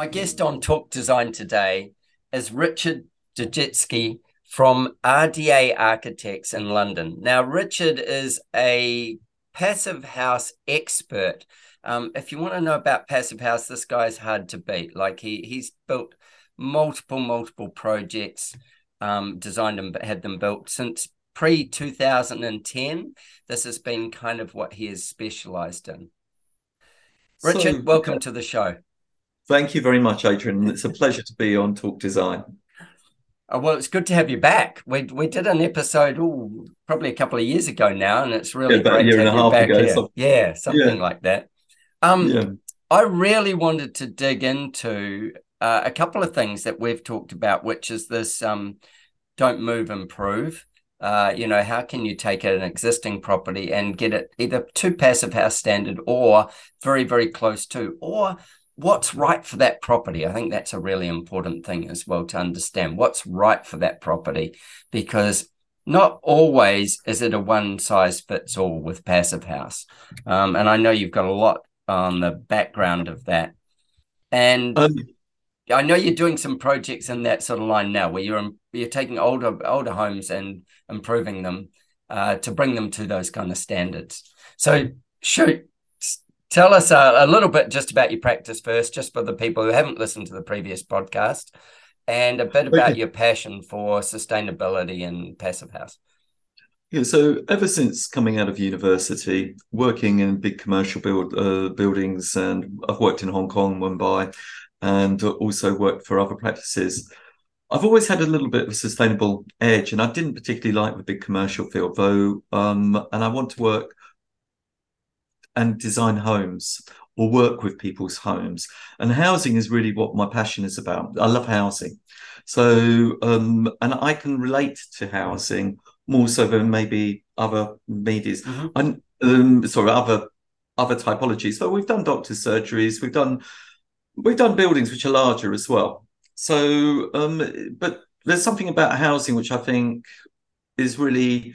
My guest on Talk Design today is Richard Dudzicki from RDA Architects in London. Now, Richard is a passive house expert. Um, if you want to know about passive house, this guy's hard to beat. Like he he's built multiple multiple projects, um, designed and had them built since pre 2010. This has been kind of what he has specialized in. Richard, so, welcome to the show. Thank you very much, Adrian. It's a pleasure to be on Talk Design. Oh, well, it's good to have you back. We we did an episode, oh, probably a couple of years ago now, and it's really yeah, about a year and a half ago. So, yeah, something yeah. like that. Um, yeah. I really wanted to dig into uh, a couple of things that we've talked about, which is this um, don't move, improve. Uh, you know, how can you take an existing property and get it either to passive house standard or very, very close to, or what's right for that property. I think that's a really important thing as well to understand what's right for that property because not always is it a one size fits all with passive house. Um, and I know you've got a lot on the background of that. And um, I know you're doing some projects in that sort of line now where you're you're taking older older homes and improving them uh, to bring them to those kind of standards. So shoot, Tell us a, a, little bit just about your practice first, just for the people who haven't listened to the previous podcast, and a bit about okay. your passion for sustainability and passive house. Yeah, so ever since coming out of university, working in big commercial build uh, buildings, and I've worked in Hong Kong, Mumbai, and also worked for other practices. I've always had a little bit of a sustainable edge, and I didn't particularly like the big commercial field, though. Um, and I want to work and design homes or work with people's homes. And housing is really what my passion is about. I love housing. So, um, and I can relate to housing more so than maybe other medias. Mm-hmm. And um, sorry, other other typologies. So we've done doctors' surgeries, we've done we've done buildings which are larger as well. So, um, but there's something about housing which I think is really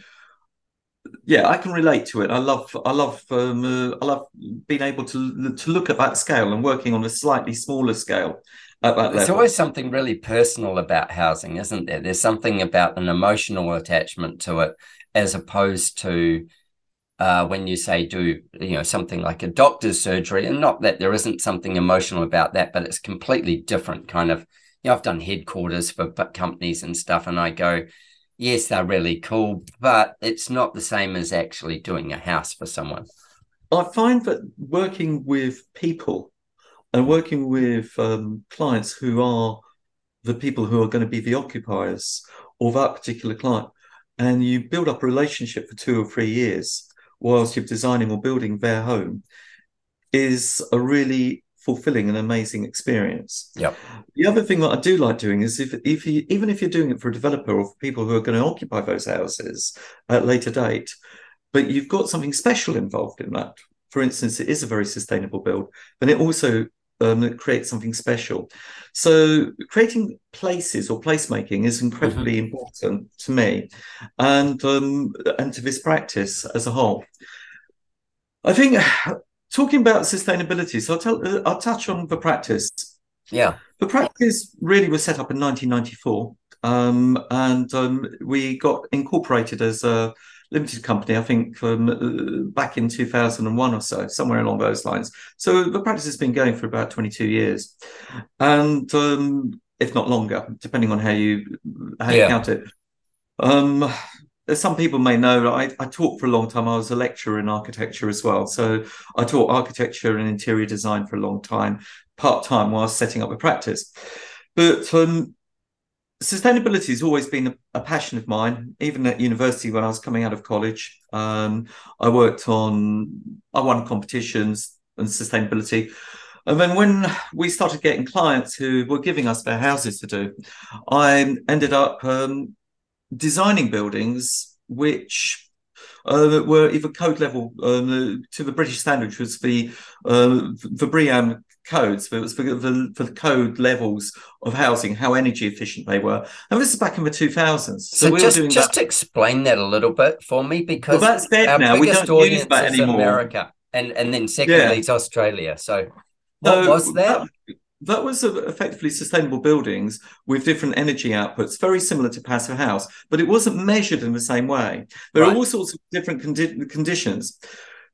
yeah, I can relate to it. I love, I love, um, uh, I love being able to to look at that scale and working on a slightly smaller scale. There's always something really personal about housing, isn't there? There's something about an emotional attachment to it, as opposed to uh, when you say do you know something like a doctor's surgery, and not that there isn't something emotional about that, but it's completely different kind of. You know, I've done headquarters for companies and stuff, and I go, yes, they're really cool, but it's not the same as actually doing a house for someone. I find that working with people and working with um, clients who are the people who are going to be the occupiers of that particular client, and you build up a relationship for two or three years whilst you're designing or building their home, is a really fulfilling and amazing experience. Yeah. The other thing that I do like doing is if if you even if you're doing it for a developer or for people who are going to occupy those houses at a later date, but you've got something special involved in that. For instance, it is a very sustainable build, then it also um, creates something special. So creating places or placemaking is incredibly mm-hmm. important to me, and um, and to this practice as a whole. I think talking about sustainability, so I'll tell, uh, I'll touch on the practice. Yeah, the practice really was set up in 1994, um, and um, we got incorporated as a limited company. I think from uh, back in 2001 or so, somewhere along those lines. So the practice has been going for about 22 years, and um, if not longer, depending on how you how yeah. you count it. Um, as some people may know, I, I taught for a long time. I was a lecturer in architecture as well. So I taught architecture and interior design for a long time, part time while setting up a practice. But um, sustainability has always been a, a, passion of mine. Even at university, when I was coming out of college, um, I worked on, I won competitions and sustainability. And then when we started getting clients who were giving us their houses to do, I ended up um, designing buildings which uh, were either code level um, to the British standard, which was the uh, the BREEAM codes. But it was for the, for the code levels of housing, how energy efficient they were. And this is back in the 2000s. So, so we just, just that. explain that a little bit for me because well, that's dead our now. biggest we don't use that anymore. America, and and then secondly, yeah. it's Australia. So what so was that? that that was effectively sustainable buildings with different energy outputs, very similar to passive house, but it wasn't measured in the same way. There right. are all sorts of different condi- conditions.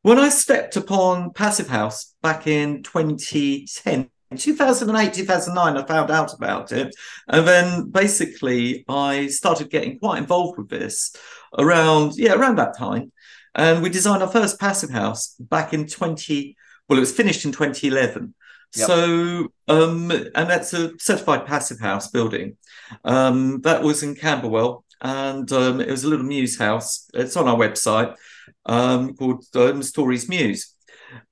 When I stepped upon passive house back in 2010, 2008, 2009, I found out about it. And then basically I started getting quite involved with this around, yeah, around that time. And we designed our first passive house back in 20, well, it was finished in 2011. Yep. So, um, and that's a certified passive house building. Um, that was in Camberwell, and um, it was a little mews house. It's on our website um, called um, Stories Mews.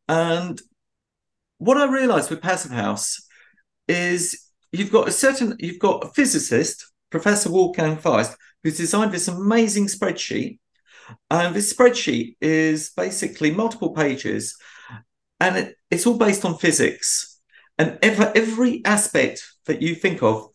And what I realised with passive house is you've got a certain, you've got a physicist, Professor Wolfgang Feist, who's designed this amazing spreadsheet. And this spreadsheet is basically multiple pages, and it, it's all based on physics and every, every aspect that you think of,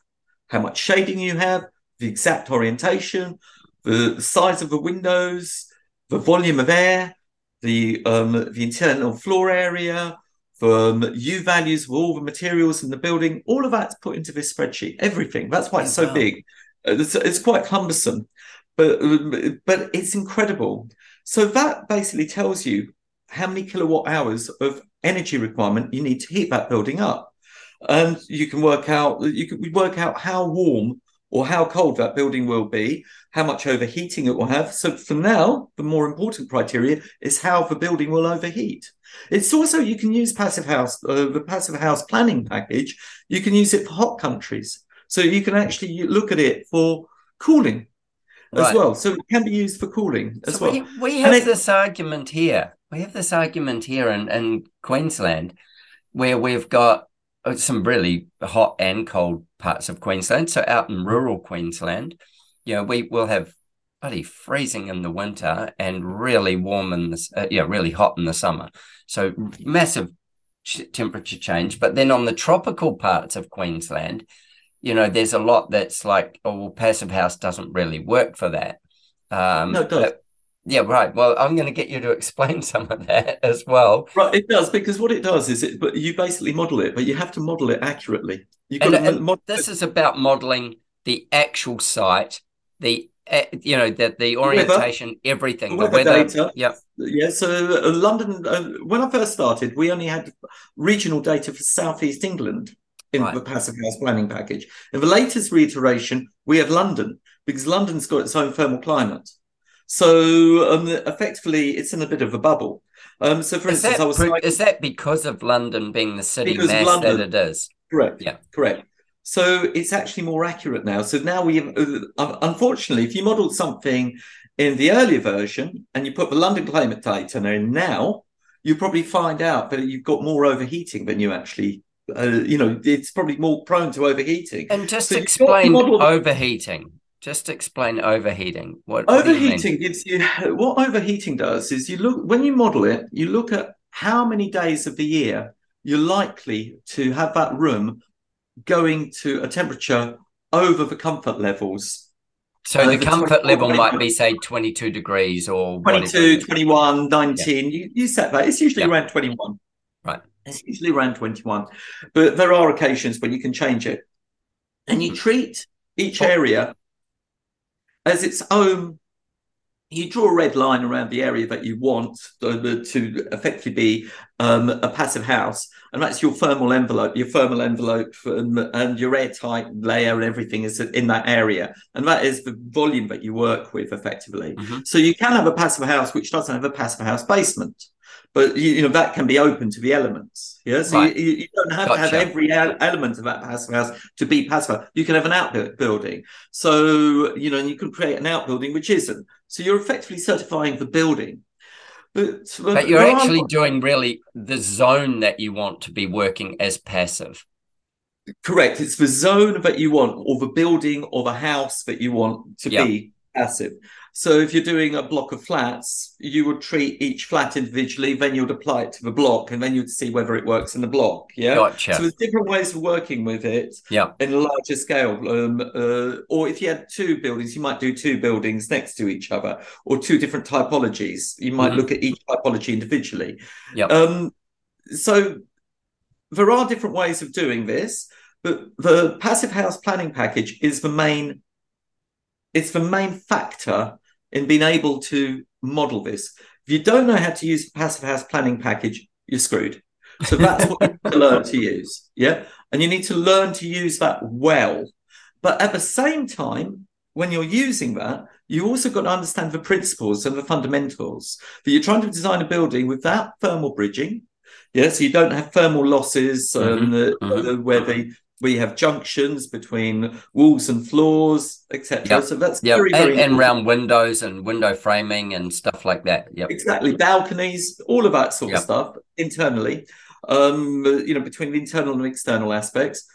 how much shading you have, the exact orientation, the size of the windows, the volume of air, the um, the internal floor area, the um, U values of all the materials in the building, all of that's put into this spreadsheet. Everything. That's why it's so big. It's, it's quite cumbersome, but but it's incredible. So that basically tells you how many kilowatt hours of energy requirement you need to heat that building up. And you can work out you can work out how warm or how cold that building will be, how much overheating it will have. So for now, the more important criteria is how the building will overheat. It's also you can use passive house, uh, the passive house planning package. You can use it for hot countries, so you can actually look at it for cooling as well. So it can be used for cooling as so well. We, we have it, this argument here we have this argument here in, in Queensland where we've got some really hot and cold parts of Queensland. So out in rural Queensland, you know, we will have bloody freezing in the winter and really warm in the uh, yeah, really hot in the summer. So massive temperature change. But then on the tropical parts of Queensland, you know, there's a lot that's like, oh, well, passive house doesn't really work for that. Um, no, it does. But, yeah, right. Well, I'm going to get you to explain some of that as well. Right, it does because what it does is it, but you basically model it, but you have to model it accurately. You got and, to model this it. is about modeling the actual site, the uh, you know the the orientation, weather, everything, the weather, weather data. Yeah, yeah. So uh, London, uh, when I first started, we only had regional data for Southeast England in right. the passive house planning package. In the latest reiteration, we have London because London's got its own thermal climate. So um, effectively, it's in a bit of a bubble. Um, so, for is instance, I was like, is that because of London being the city mass London, that it is? Correct. Yeah. Correct. So it's actually more accurate now. So now we have, uh, unfortunately, if you modeled something in the earlier version and you put the London climate data in now, you probably find out that you've got more overheating than you actually. Uh, you know, it's probably more prone to overheating. And just so explain model... overheating. Just explain overheating. What overheating what gives you what overheating does is you look when you model it, you look at how many days of the year you're likely to have that room going to a temperature over the comfort levels. So the comfort level might be say 22 degrees or 22, 21, 19. Yeah. You, you set that. It's usually yeah. around 21. Right. It's usually around 21. But there are occasions when you can change it. And you hmm. treat each oh. area as its own you draw a red line around the area that you want to effectively be um, a passive house, and that's your thermal envelope. Your thermal envelope and, and, your airtight layer and everything is in that area, and that is the volume that you work with effectively. Mm-hmm. So you can have a passive house which doesn't have a passive house basement but you, you, know that can be open to the elements. Yeah, so right. you, you, don't have gotcha. to have every element of that passive house to be passive. You can have an outbuilding. So you know, and you can create an outbuilding which isn't. So you're effectively certifying the building. But, but you're actually doing really the zone that you want to be working as passive. Correct. It's the zone that you want, or the building, or the house that you want to yep. be passive. So if you're doing a block of flats, you would treat each flat individually, then you'd apply it to the block, and then you'd see whether it works in the block. Yeah. Gotcha. So there's different ways of working with it. Yeah. In a larger scale, um, uh, or if you had two buildings, you might do two buildings next to each other, or two different typologies. You might mm-hmm. look at each typology individually. Yeah. Um, so there are different ways of doing this, but the passive house planning package is the main. It's the main factor in being able to model this. If you don't know how to use passive house planning package, you're screwed. So that's what you need to learn to use. Yeah. And you need to learn to use that well. But at the same time, when you're using that, you also got to understand the principles and the fundamentals that you're trying to design a building without thermal bridging. Yeah, so you don't have thermal losses um, mm-hmm. mm-hmm. where the we have junctions between walls and floors, etc. Yep. So that's yep. very, very and, and round windows and window framing and stuff like that. Yep. Exactly. Balconies, all of that sort yep. of stuff internally. Um, you know, between the internal and external aspects.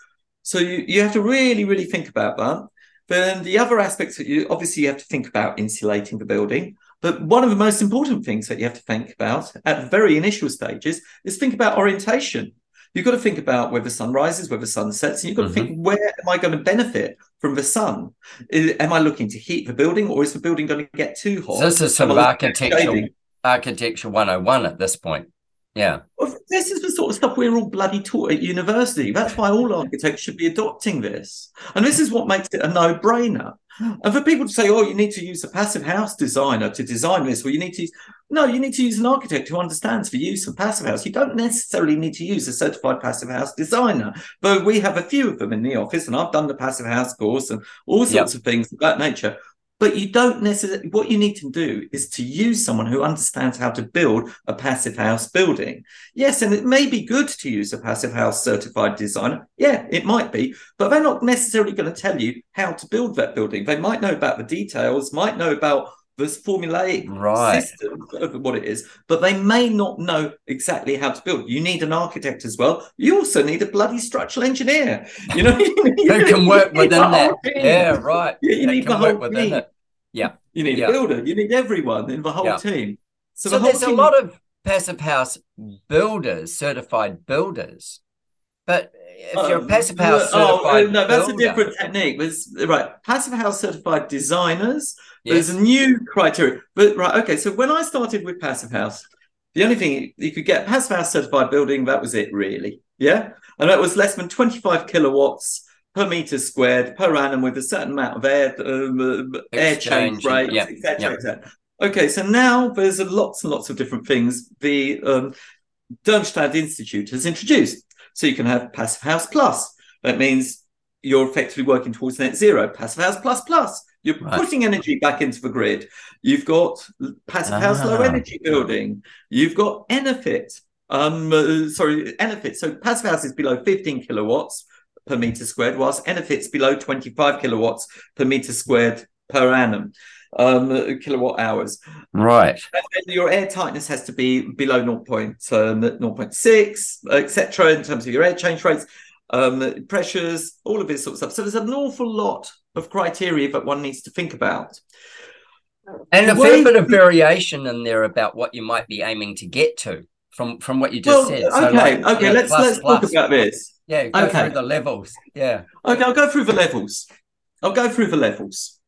So you, you have to really, really think about that. Then the other aspects that you obviously you have to think about insulating the building. But one of the most important things that you have to think about at the very initial stages is think about orientation you've got to think about where the sun rises, where the sun sets, and you've got mm-hmm. to think where am I going to benefit from the sun? Is, am I looking to heat the building, or is the building going to get too hot? So this is some architectural architecture 101 at this point. Yeah. Well, this is the sort of stuff we're all bloody taught at university. That's why all architects should be adopting this. And this is what makes it a no brainer. And for people to say, oh, you need to use a passive house designer to design this, well, you need to use, no, you need to use an architect who understands the use of passive house. You don't necessarily need to use a certified passive house designer, but we have a few of them in the office, and I've done the passive house course and all sorts yep. of things of that nature. But you don't necessarily, what you need to do is to use someone who understands how to build a passive house building. Yes, and it may be good to use a passive house certified designer. Yeah, it might be, but they're not necessarily going to tell you how to build that building. They might know about the details, might know about this formulaic Right. system of what it is, but they may not know exactly how to build. You need an architect as well. You also need a bloody structural engineer. You know, Who can work You within that? Yeah, right. Yeah, you need the whole within team. it. Yeah. You need Yeah. a builder. You need everyone in the whole Yeah. team. So, So, the there's a lot of passive house builders, certified builders. But if you're a Um, passive house oh, certified uh, no, that's builder, a different technique. There's right, passive house certified designers. yes, There's a new criteria. But right, okay. So when I started with passive house, the only thing you could get passive house certified building, that was it, really. Yeah, and that was less than 25 kilowatts per meter squared per annum with a certain amount of air um, air change rates, yeah, etc. yeah. etc. Okay, so now there's lots and lots of different things the um, Darmstadt Institute has introduced. So you can have Passive House Plus. That means you're effectively working towards net zero. Passive House Plus Plus. You're Right. putting energy back into the grid. You've got Passive House Low Ah. Energy Building. You've got EnerPHit. Um, uh, sorry, EnerPHit. So Passive House is below 15 kilowatts per meter squared, whilst EnerPHit's below 25 kilowatts per meter squared per annum. Um, kilowatt hours right. and your air tightness has to be below 0. Point, um, 0.6, etc., in terms of your air change rates, um, pressures, all of this sort of stuff. So there's an awful lot of criteria that one needs to think about. And a fair bit of variation in there about what you might be aiming to get to from from what you just well, said. So okay, like, okay, yeah, let's plus, let's plus. talk about this. Yeah, go okay. through the levels. Yeah. Okay, I'll go through the levels. I'll go through the levels.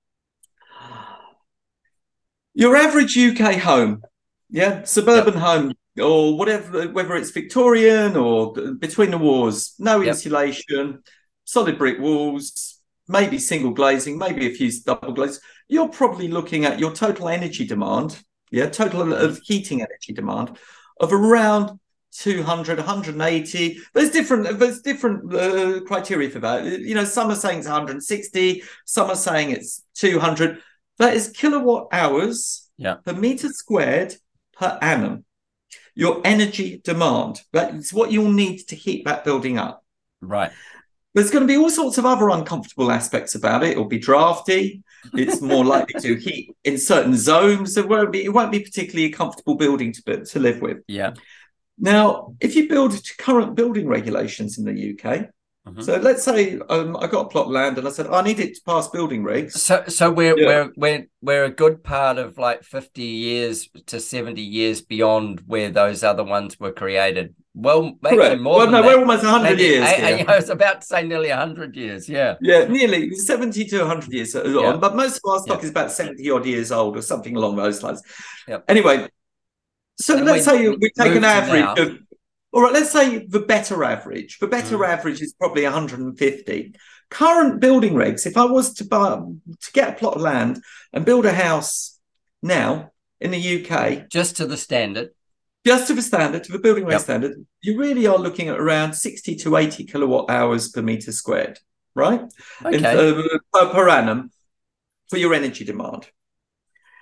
Your average UK home, yeah, suburban home or whatever, whether it's Victorian or between the wars, no Yep. insulation, solid brick walls, maybe single glazing, maybe a few double glazes. You're probably looking at your total energy demand, yeah, total of heating energy demand of around 200 180 there's different there's different uh, criteria for that. You know some are saying it's 160 some are saying it's 200 that is kilowatt hours Yeah. per meter squared per annum your energy demand that's what you'll need to heat that building up Right. there's going to be all sorts of other uncomfortable aspects about it. It'll be drafty. It's more likely to heat in certain zones. It won't be. It won't be particularly a comfortable building to to live with. Yeah. Now, if you build to current building regulations in the UK, Mhm. so let's say um, I got a plot of land and I said I need it to pass building regs. So so we're Yeah. we're we're we're a good part of like 50 years to 70 years beyond where those other ones were created. Well, maybe Correct. more Well, than no, that. we're almost 100 years. I, here. I, I was about to say nearly 100 years. Yeah. Yeah, nearly 70 to 100 years on, Yeah. but most of our stock Yeah. is about 70 odd years old or something along those lines. Yep. Anyway, so And let's say we take an average now. of, all right, let's say the better average. The better Mm. average is probably 150. Current building regs, if I was to buy, to get a plot of land and build a house now in the UK, Just to the standard. just to the standard, to the building reg Yep. standard, you really are looking at around 60 to 80 kilowatt hours per meter squared, right? in, Okay. uh, per, annum for your energy demand.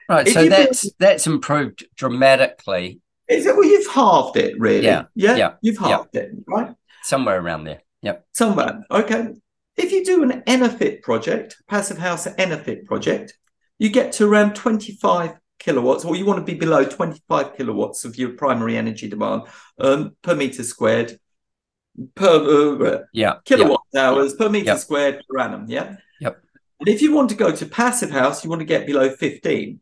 right. if So you build- that's that's improved dramatically Is it, well, you've halved it, really. Yeah, Yeah. yeah, You've yeah. halved it, right? somewhere around there. Yep. Somewhere. Okay. If you do an EnerPHit project, passive house EnerPHit project, you get to around 25 kilowatts, or you want to be below 25 kilowatts of your primary energy demand um, per meter squared per uh, Yeah. kilowatt hours per meter squared per annum. Yeah. Yep. And if you want to go to passive house, you want to get below 15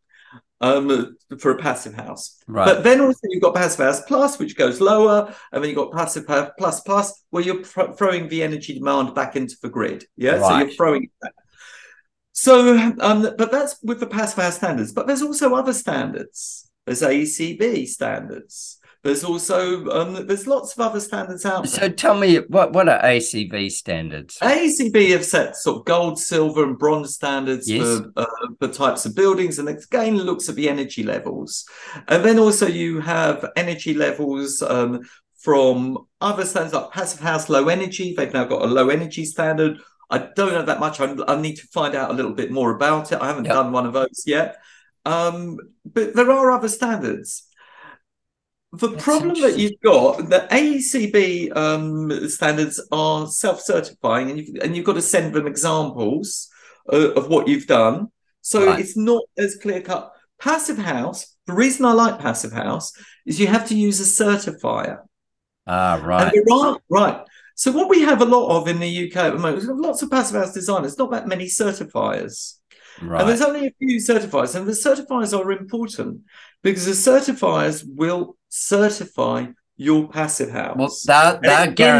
um, for a passive house. Right. But then also you've got passive house plus, which goes lower, and then you've got passive plus plus, where you're pr- throwing the energy demand back into the grid. Yeah. So you're throwing it back. So, um, but that's with the passive house standards. But there's also other standards. There's AECB standards. There's also um, there's lots of other standards out there. so tell me what what are AECB standards? AECB have set sort of gold, silver, and bronze standards Yes. for, uh, for types of buildings, and again looks at the energy levels. And then also you have energy levels um, from other standards like Passive House Low Energy. They've now got a low energy standard. I don't know that much. I, I need to find out a little bit more about it. I haven't Yep. done one of those yet. Um, but there are other standards. The That's problem that you've got, the AECB um, standards are self-certifying, and you've, and you've got to send them examples uh, of what you've done. So Right. it's not as clear cut. Passive house, the reason I like passive house is you have to use a certifier. Ah, right. Are, right. So what we have a lot of in the UK at the moment, lots of passive house designers, not that many certifiers. Right. And there's only a few certifiers, and the certifiers are important because the certifiers will certify your passive house. Well, they're, they're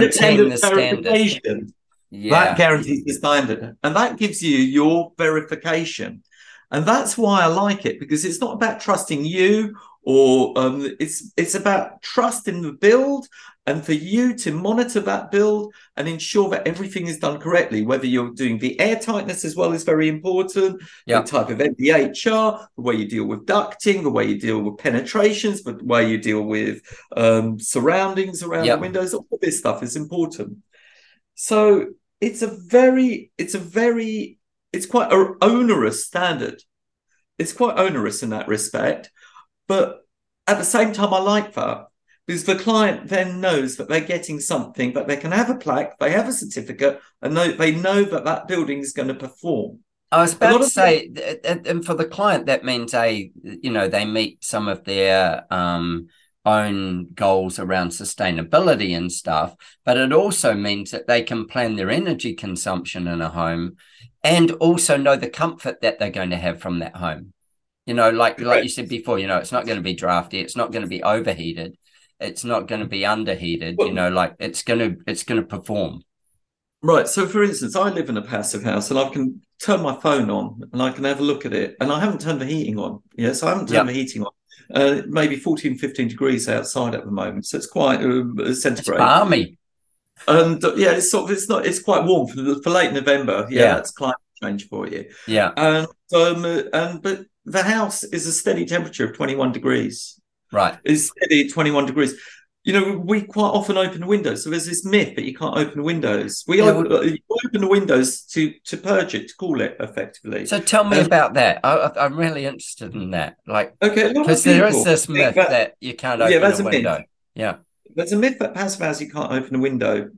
the standard. Yeah. That guarantees the standard, and that gives you your verification. And that's why I like it because it's not about trusting you, or um, it's it's about trust in the build, and for you to monitor that build and ensure that everything is done correctly. Whether you're doing the air tightness as well is very important. Yeah. The type of MVHR, the way you deal with ducting, the way you deal with penetrations, the way you deal with um, surroundings around Yeah. the windows. All this stuff is important. So it's a very, it's a very, it's quite a onerous standard. It's quite onerous in that respect, but at the same time, I like that because the client then knows that they're getting something, that they can have a plaque, they have a certificate, and they know that that building is going to perform. I was about to say, and and for the client, that means they, you know, they meet some of their um, own goals around sustainability and stuff. But it also means that they can plan their energy consumption in a home, and also know the comfort that they're going to have from that home. You know, like like you said before, you know, it's not going to be drafty, it's not going to be overheated, it's not going to be underheated. You know, like it's going to it's going to perform. Right. So, for instance, I live in a passive house and I can turn my phone on and I can have a look at it. And I haven't turned the heating on. Yes, I haven't turned Yeah. the heating on. Uh, maybe 14, 15 degrees outside at the moment. So it's quite It's centigrade. balmy. And uh, yeah, it's sort of, it's not, it's quite warm for, for late November. Yeah, Yeah. that's climate change for you. Yeah, And, um, uh, and, but the house is a steady temperature of 21 degrees. right. It's steady at 21 degrees. You know, we quite often open windows. So there's this myth that you can't open windows. We Yeah, open, uh, open the windows to to purge it, to cool it effectively. So tell me Um, about that. I, I'm really interested in that. Like, okay, a lot of because there is this myth that- that you can't Yeah, open that's a a myth. window. Yeah, there's a myth that passive house you can't open a window.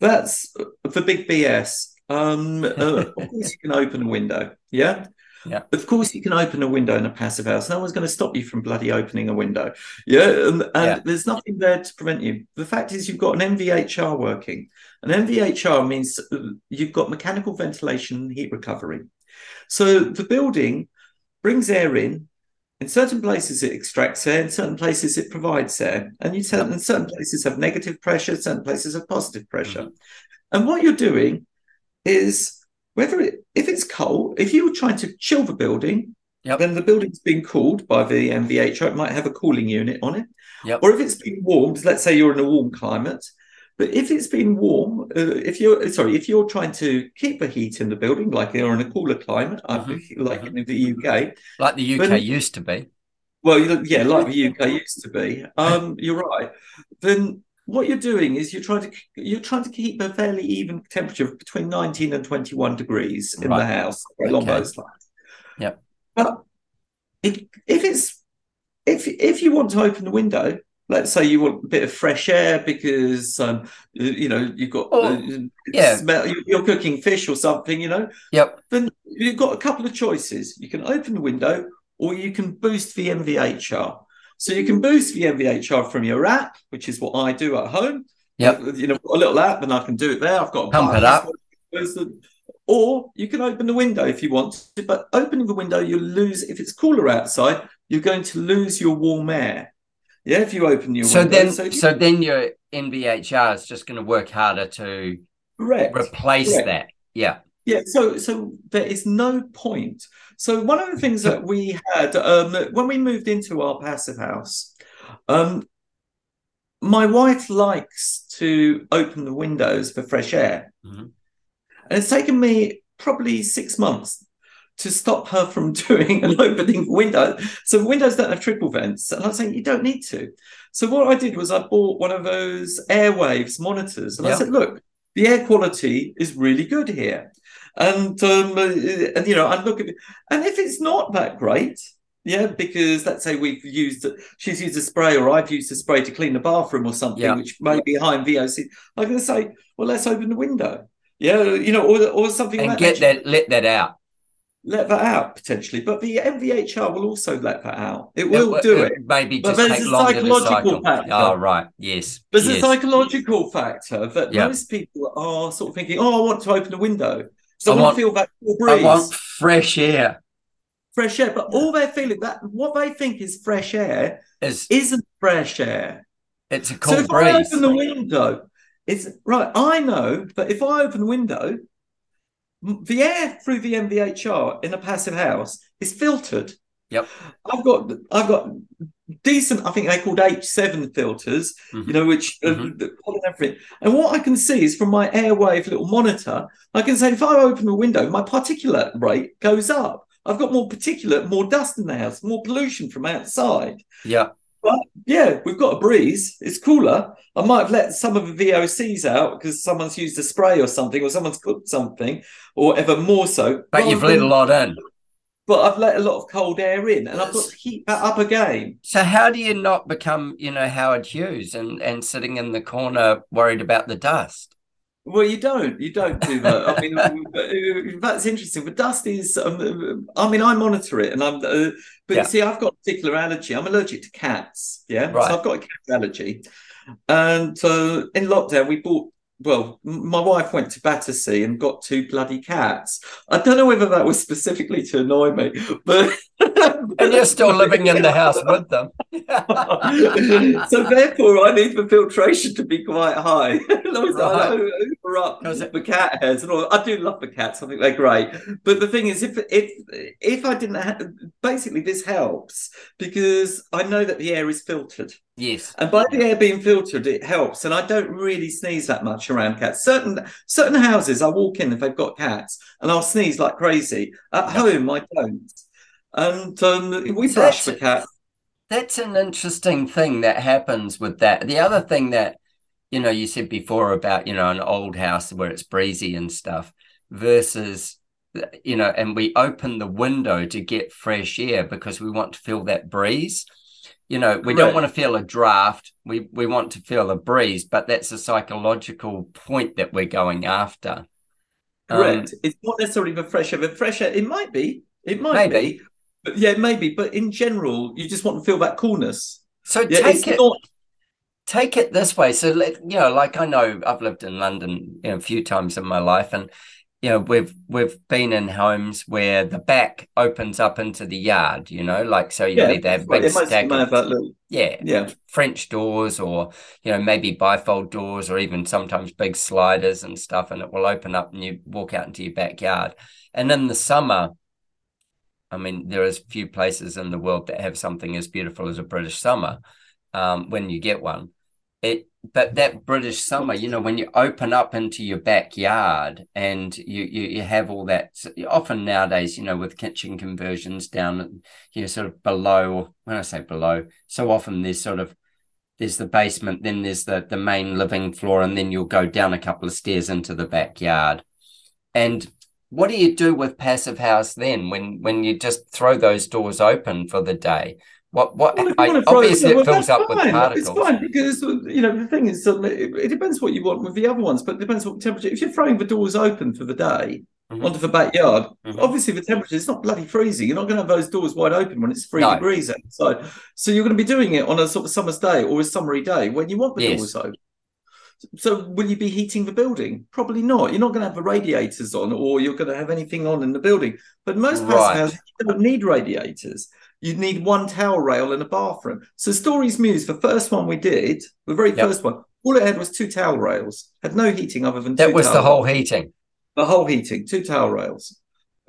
That's for big BS. Um, uh, of course you can open a window. Yeah. Yeah. Of course you can open a window in a passive house. No one's going to stop you from bloody opening a window. Yeah. And, and Yeah. there's nothing there to prevent you. The fact is you've got an MVHR working. An MVHR means uh, you've got mechanical ventilation and heat recovery. So the building brings air in. In certain places, it extracts air. In certain places, it provides air. And you tell, in certain places have negative pressure. Certain places have positive pressure. Mm-hmm. And what you're doing is whether it, if it's cold, if you were trying to chill the building, Yep. then the building's been cooled by the MVHR. It might have a cooling unit on it. Yep. Or if it's been warmed, let's say you're in a warm climate. But if it's been warm, uh, if you're sorry, if you're trying to keep the heat in the building, like you're in a cooler climate, Mhm. think like in the UK, like the UK But- used to be. well, yeah, like the UK used to be. Um, you're right. Then what you're doing is you're trying to you're trying to keep a fairly even temperature between 19 and 21 degrees in the house along Okay. those lines. Yep. But if if it's if if you want to open the window, let's say you want a bit of fresh air because um you you know you've got Oh, uh, yeah. smell you're cooking fish or something, you know, Yep. then you've got a couple of choices. You can open the window or you can boost the MVHR. So you can boost the MVHR from your app, which is what I do at home. Yep. Uh, you know, a little app and I can do it there. I've got a Pump it up. Or you can open the window if you want to, but opening the window, you lose if it's cooler outside, you're going to lose your warm air. Yeah, if you open your So window. then, if you- so then your MVHR is just going to work harder to correct. replace correct. that. Yeah. Yeah, so so there is no point. So one of the things that we had um, when we moved into our passive house, um, my wife likes to open the windows for fresh air, Mhm. and it's taken me probably six months to stop her from doing and opening window. So the windows don't have trickle vents, and I was saying you don't need to. So what I did was I bought one of those airwaves monitors, and Yeah. I said, look, the air quality is really good here. And um, uh, and you know, I look at it, and if it's not that great, yeah, because let's say we've used she's used a spray or I've used a spray to clean the bathroom or something, Yeah. which may be high in VOC. I'm going to say, well, let's open the window, yeah, you know, or or something And like get that, let that out. let that out potentially, but the MVHR will also let that out. It will It- do it it. Maybe But just there's take a psychological cycle. factor. Oh, right. Yes. There's yes. a psychological factor that Yeah. most people are sort of thinking, "Oh, I want to open a window, so I, I want, to feel that cool I want fresh air. fresh air." But all they're feeling that what they think is fresh air Is isn't fresh air. it's a cold So if I open the window, it's right. I know that if I open the window, the air through the MVHR in a passive house is filtered. Yep. I've got I've got decent. I think they called H7 filters. Mhm. You know, which uh, Mhm. the- pollen everything. And what I can see is from my airwave little monitor, I can say if I open the window, my particulate rate goes up. I've got more particulate, more dust in the house, more pollution from outside. Yeah. But yeah, we've got a breeze. It's cooler. I might have let some of the VOCs out because someone's used a spray or something, or someone's cooked something, or ever More so, But you've let a lot in. But I've let a lot of cold air in, and I've got to heat that up again. So how do you not become, you know, Howard Hughes and and sitting in the corner worried about the dust? Well, you don't. You don't do that. I mean, uh, that's interesting. But dust is. Um, I mean, I monitor it, and I'm. Uh, but Yeah. you see, I've got a particular allergy. I'm allergic to cats. Yeah, Right. so I've got a cat allergy. And uh, in lockdown, we bought. Well, my wife went to Battersea and got two bloody cats. I don't know whether that was specifically to annoy me, but And you're still living in the house with them. so therefore, I need the filtration to be quite high. I was Right. I hoover up the cat hairs and all. I do love the cats. I think they're great. But the thing is, if if if I didn't have, basically this helps because I know that the air is filtered, yes. and by the air being filtered, it helps. And I don't really sneeze that much around cats. Certain certain houses, I walk in if they've got cats, and I'll sneeze like crazy. At home, I don't. And um, we brush that's- the cat. That's an interesting thing that happens with that. The other thing that, you know, you said before about, you know, an old house where it's breezy and stuff versus, you know, and we open the window to get fresh air because we want to feel that breeze. You know, we don't want to feel a draft. We we want to feel a breeze, but that's a psychological point that we're going after. Um, Correct. it's not necessarily the fresh air. The fresh air, it might be. It might Maybe. be. But yeah, maybe. But in general, you just want to feel that coolness. so Yeah, take it not. take it this way. So, let, you know, like I know I've lived in London you know, a few times in my life, and you know, we've we've been in homes where the back opens up into the yard. You know, like so you Yeah, either have big stack have of that little. yeah Yeah. French doors, or you know maybe bifold doors, or even sometimes big sliders and stuff, and it will open up and you walk out into your backyard. And in the summer. I mean, there is few places in the world that have something as beautiful as a British summer um, when you get one. It, but that British summer, you know, when you open up into your backyard and you you, you have all that. Often nowadays, you know, with kitchen conversions down, you know, sort of below. When I say below, so often there's sort of there's the basement, then there's the the main living floor, and then you'll go down a couple of stairs into the backyard. And what do you do with passive house then when when you just throw those doors open for the day? What what Well, I, want to throw obviously well, it fills up with particles. It's fine because you know the thing is, it, it depends what you want with the other ones, but it depends what temperature. If you're throwing the doors open for the day Mhm. onto the backyard, Mhm. obviously the temperature is not bloody freezing. You're not going to have those doors wide open when it's three No. degrees outside. So you're going to be doing it on a sort of summer's day or a summery day when you want the Yes. doors open. So will you be heating the building? Probably not. You're not going to have the radiators on, or you're going to have anything on in the building. But most Right. houses don't need radiators. You need one towel rail in a bathroom. So Stories Mews, the first one we did, the very Yep. first one, all it had was two towel rails. Had no heating other than That was the towel whole rails. heating. the whole heating, two towel rails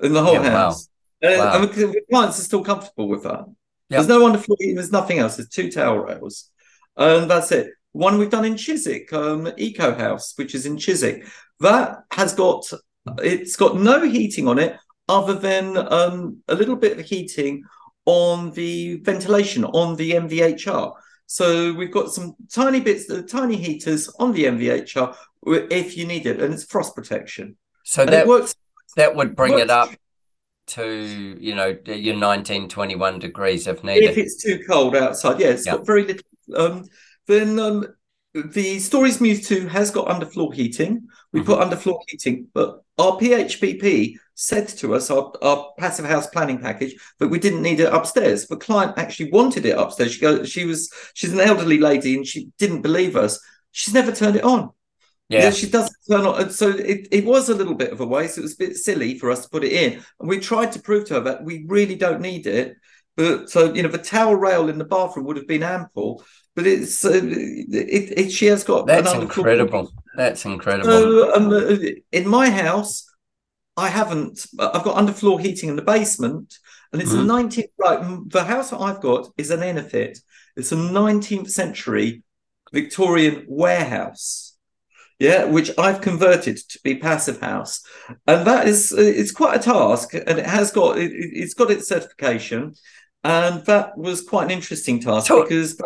in the whole Yeah, wow. house. And, Wow. and the the clients are still comfortable with that. Yep. There's no underfloor heating, there's nothing else. There's two towel rails. And that's it. One we've done in Chiswick, um, Eco House, which is in Chiswick. That has got it's got no heating on it other than um, a little bit of heating on the ventilation on the MVHR. So we've got some tiny bits, uh, tiny heaters on the MVHR if you need it, and it's frost protection. So And that works. that would bring it works up to you know your 19, 21 degrees if needed. if it's too cold outside. Yeah, it's Yeah. got very little. Um, then um, the Stories Mews 2 has got underfloor heating. We Mhm. put underfloor heating, but our PHPP said to us, our, our passive house planning package, that we didn't need it upstairs. The client actually wanted it upstairs. She goes, she was, she's an elderly lady and she didn't believe us. She's never turned it on. Yeah. Yeah, she doesn't turn on. And so it, it was a little bit of a waste. It was a bit silly for us to put it in. And we tried to prove to her that we really don't need it. But so, you know, the towel rail in the bathroom would have been ample. But it's, uh, it, it, she has got That's incredible. That's incredible. So, um, uh, in my house, I haven't, I've got underfloor heating in the basement. And it's Mhm. a 19th, right? mm, The house that I've got is an EnerPHit. It's a 19th century Victorian warehouse yeah, which I've converted to be passive house, and that is it's quite a task, and it has got it, it's got its certification, and that was quite an interesting task because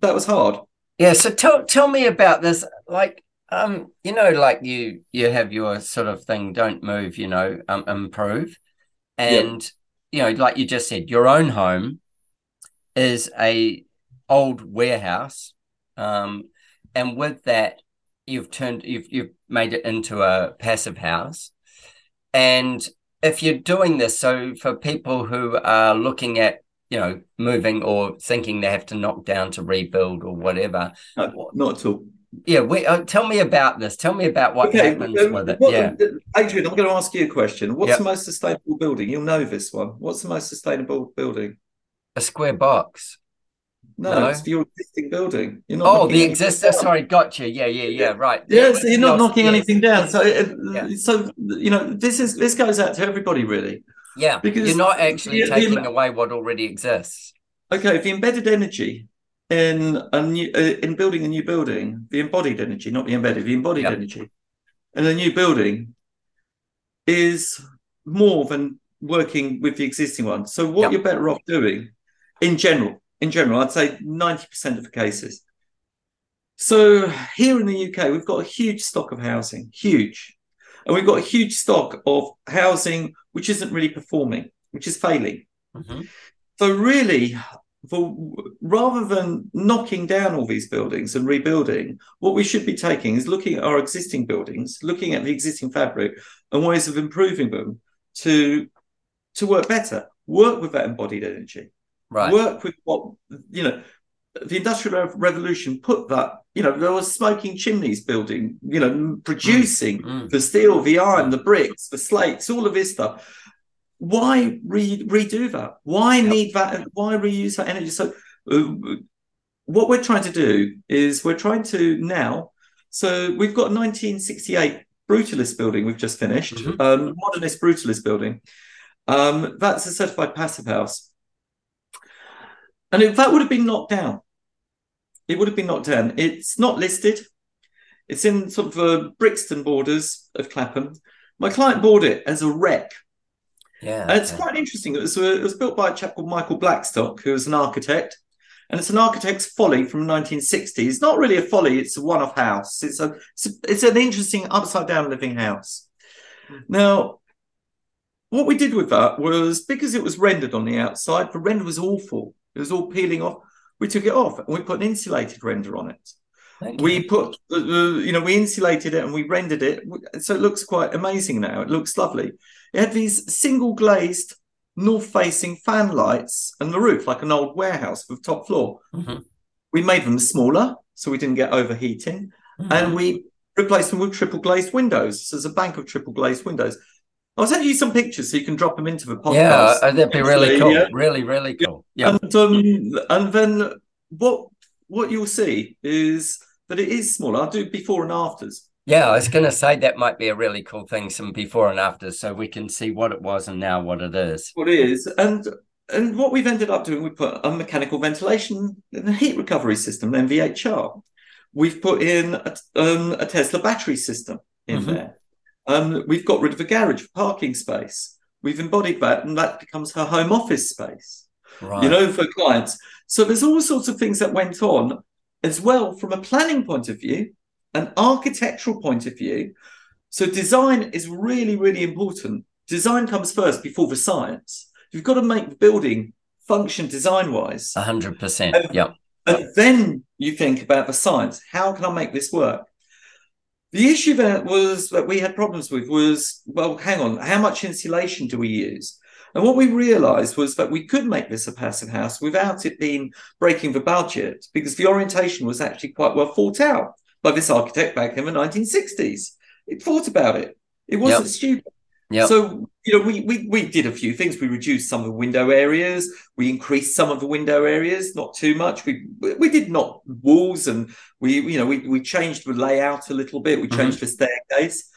that, was hard. Yeah, so tell tell me about this. Like, um, you know, like you you have your sort of thing, don't move, you know, um, improve, and you know, like you just said, your own home is a old warehouse, um, and with that, you've turned you've you've made it into a passive house, and if you're doing this, so for people who are looking at you know moving or thinking they have to knock down to rebuild or whatever No, not at all. yeah, we, uh, tell me about this. Tell me about what happens um, with it. what- yeah, Adrian, I'm going to ask you a question. What's Yep. the most sustainable building? You'll know this one. What's the most sustainable building? a square box. No, No. it's your existing building. You're not. Oh, the existing. down. Sorry, gotcha. Yeah, yeah, yeah. Right. Yeah, so you're not knocking yes, anything down. So, Yeah. so you know, this is this goes out to everybody, really. Yeah, because you're not actually the- the- taking away what already exists. Okay, the embedded energy in a new uh, in building a new building, the embodied energy, not the embedded, the embodied Yeah. energy in a new building is more than working with the existing one. So what Yeah. you're better off doing in general, in general, I'd say 90% of the cases. So here in the UK, we've got a huge stock of housing, huge. And we've got a huge stock of housing which isn't really performing, which is failing. Mhm. So really, for rather than knocking down all these buildings and rebuilding, what we should be taking is looking at our existing buildings, looking at the existing fabric and ways of improving them to to work better, work with that embodied energy, Right. work with what you know. The industrial revolution put that you know there was smoking chimneys building, you know, producing Mm. the steel, the iron, the bricks, the slates, all of this stuff. Why re- redo that? Why Yep. need that? Why reuse that energy? So, uh, what we're trying to do is we're trying to now. So we've got a 1968 brutalist building we've just finished, Mhm. um, modernist brutalist building. Um, that's a certified passive house, and if that would have been knocked down, it would have been knocked down. It's not listed. It's in sort of the Brixton borders of Clapham. My client bought it as a wreck. Yeah. And it's okay. quite interesting. It was, uh, it was built by a chap called Michael Blackstock, who was an architect. And it's an architect's folly from 1960. It's not really a folly, it's a one off house. It's, a, it's, a, it's an interesting upside down living house. Now, what we did with that was because it was rendered on the outside, the render was awful. It was all peeling off. We took it off and we put an insulated render on it. We put, you know, we insulated it and we rendered it, so it looks quite amazing now. It looks lovely. It had these single glazed, north-facing fan lights and the roof, like an old warehouse with top floor. Mhm. We made them smaller so we didn't get overheating, Mhm. and we replaced them with triple glazed windows. So there's a bank of triple glazed windows. I'll send you some pictures so you can drop them into the podcast. yeah, uh, that'd be really cool. Yeah. Really, really cool. Yeah. And um, and then what what you'll see is that it is smaller. I'll do before and afters. Yeah, I was going to say that might be a really cool thing, some before and after, so we can see what it was and now what it is. What it is, and and what we've ended up doing, we put a mechanical ventilation and a heat recovery system, MVHR. We've put in a, um, a Tesla battery system in Mhm. there. Um, we've got rid of a garage for parking space. We've embodied that, and that becomes her home office space. Right. you know, for clients. So there's all sorts of things that went on as well from a planning point of view, an architectural point of view. So design is really, really important. Design comes first before the science. You've got to make the building function design wise. Hundred percent. Yeah. And then you think about the science. How can I make this work? The issue that was that we had problems with was well, hang on, how much insulation do we use? And what we realized was that we could make this a passive house without it being breaking the budget because the orientation was actually quite well thought out by this architect back in the 1960s. It thought about it. It wasn't yep. stupid. So, you know, we, we we did a few things. We reduced some of the window areas. We increased some of the window areas, not too much. We we did not walls and we, you know, we, we changed the layout a little bit. We mm-hmm. changed mm-hmm. the staircase.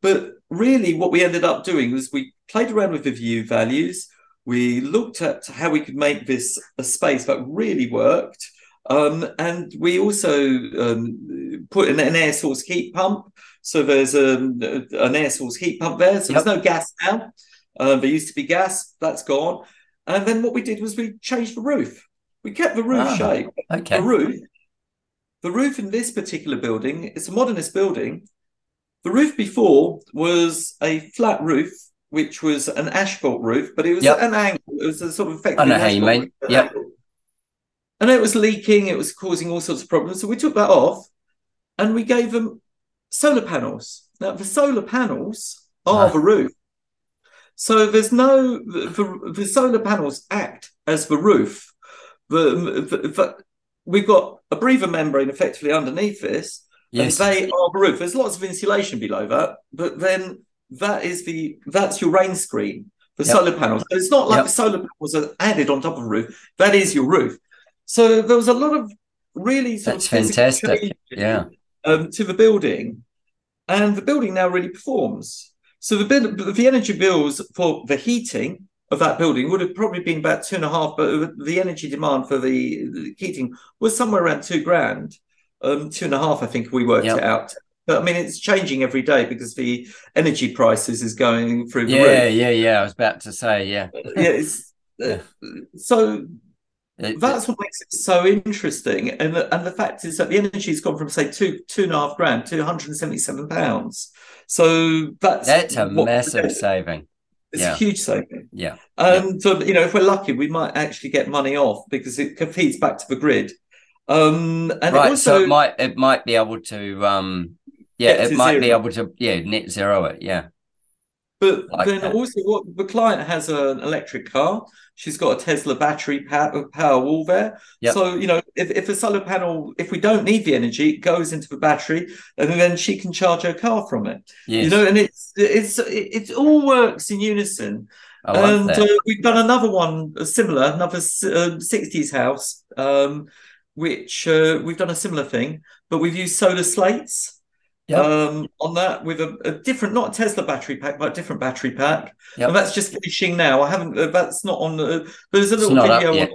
But really what we ended up doing was we played around with the view values. We looked at how we could make this a space that really worked. Um, and we also um, put an, an, air source heat pump. So there's a, an air source heat pump there. So yep. there's no gas now. Um, there used to be gas, that's gone. And then what we did was we changed the roof. We kept the roof ah, shape. Okay. The roof, the roof in this particular building, it's a modernist building. The roof before was a flat roof, which was an asphalt roof, but it was yep. an angle. It was a sort of effective. I know how you mean. Yeah and it was leaking, it was causing all sorts of problems. So we took that off and we gave them solar panels. Now, the solar panels are the roof. So there's no, the, the, solar panels act as the roof. The, the, the, we've got a breather membrane effectively underneath this, yes. and they are the roof. There's lots of insulation below that, but then that is the that's your rain screen. The yep. solar panels. It's not like yep. the solar panels are added on top of the roof. That is your roof. So there was a lot of really That's fantastic. Yeah. Um, to the building, and the building now really performs. So the the energy bills for the heating of that building would have probably been about two and a half, but the energy demand for the, the heating was somewhere around two grand, um, two and a half, I think we worked yep. it out. But I mean, it's changing every day because the energy prices is going through. The world. Yeah, yeah, yeah. I was about to say, yeah, yeah. It's, uh, so that's what makes it so interesting, and the, and the fact is that the energy's gone from say two two and a half grand to 177 pounds. So that's that's a massive saving. It's yeah. a huge saving. Yeah, and yeah. so you know, if we're lucky, we might actually get money off because it feeds back to the grid. Um, and right, it also, so it might it might be able to um, yeah, it might zero. be able to yeah net zero it. Yeah, but like then that. also, what the client has an electric car. She's got a Tesla battery power, power wall there. Yep. So, you know, if, if a solar panel, if we don't need the energy, it goes into the battery and then she can charge her car from it. Yes. You know, and it's, it's, it, it all works in unison. and uh, we've done another one similar, another uh, 60s house, um, which uh, we've done a similar thing, but we've used solar slates yep. um, on that with a, a, different, not a Tesla battery pack, but a different battery pack. Yep. And that's just finishing now. I haven't. Uh, that's not on. The, uh, there's a little video. On,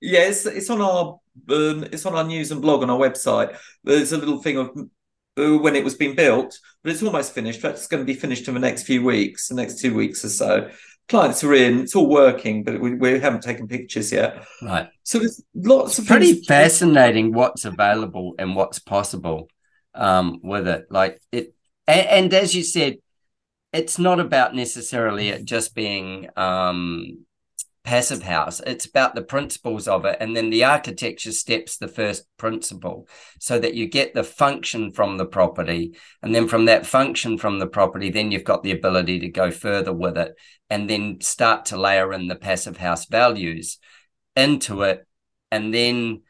yeah, it's, it's on our um, it's on our news and blog on our website. There's a little thing of uh, when it was being built, but it's almost finished. That's going to be finished in the next few weeks, the next two weeks or so. Clients are in, it's all working, but we, we haven't taken pictures yet. Right. So there's lots it's of pretty fascinating what's available and what's possible um, with it. Like it, and, and, as you said, it's not about necessarily it just being um, passive house. It's about the principles of it, and then the architecture steps the first principle, so that you get the function from the property, and then from that function from the property, then you've got the ability to go further with it, and then start to layer in the passive house values into it, and then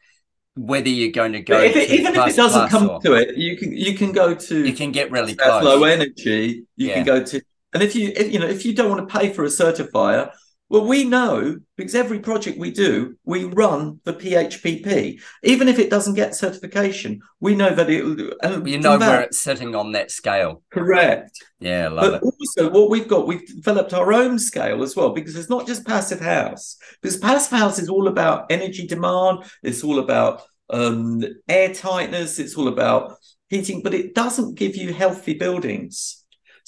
whether you're going to go if it, even if it doesn't come or, to it you can you can go to you can get really close low energy you yeah. can go to and if you if, you know if you don't want to pay for a certifier well we know because every project we do we run the phpp even if it doesn't get certification we know that it you know where it's sitting on that scale correct yeah but it. also what we've got we've developed our own scale as well because it's not just passive house because passive house is all about energy demand it's all about um, air tightness, it's all about heating, but it doesn't give you healthy buildings.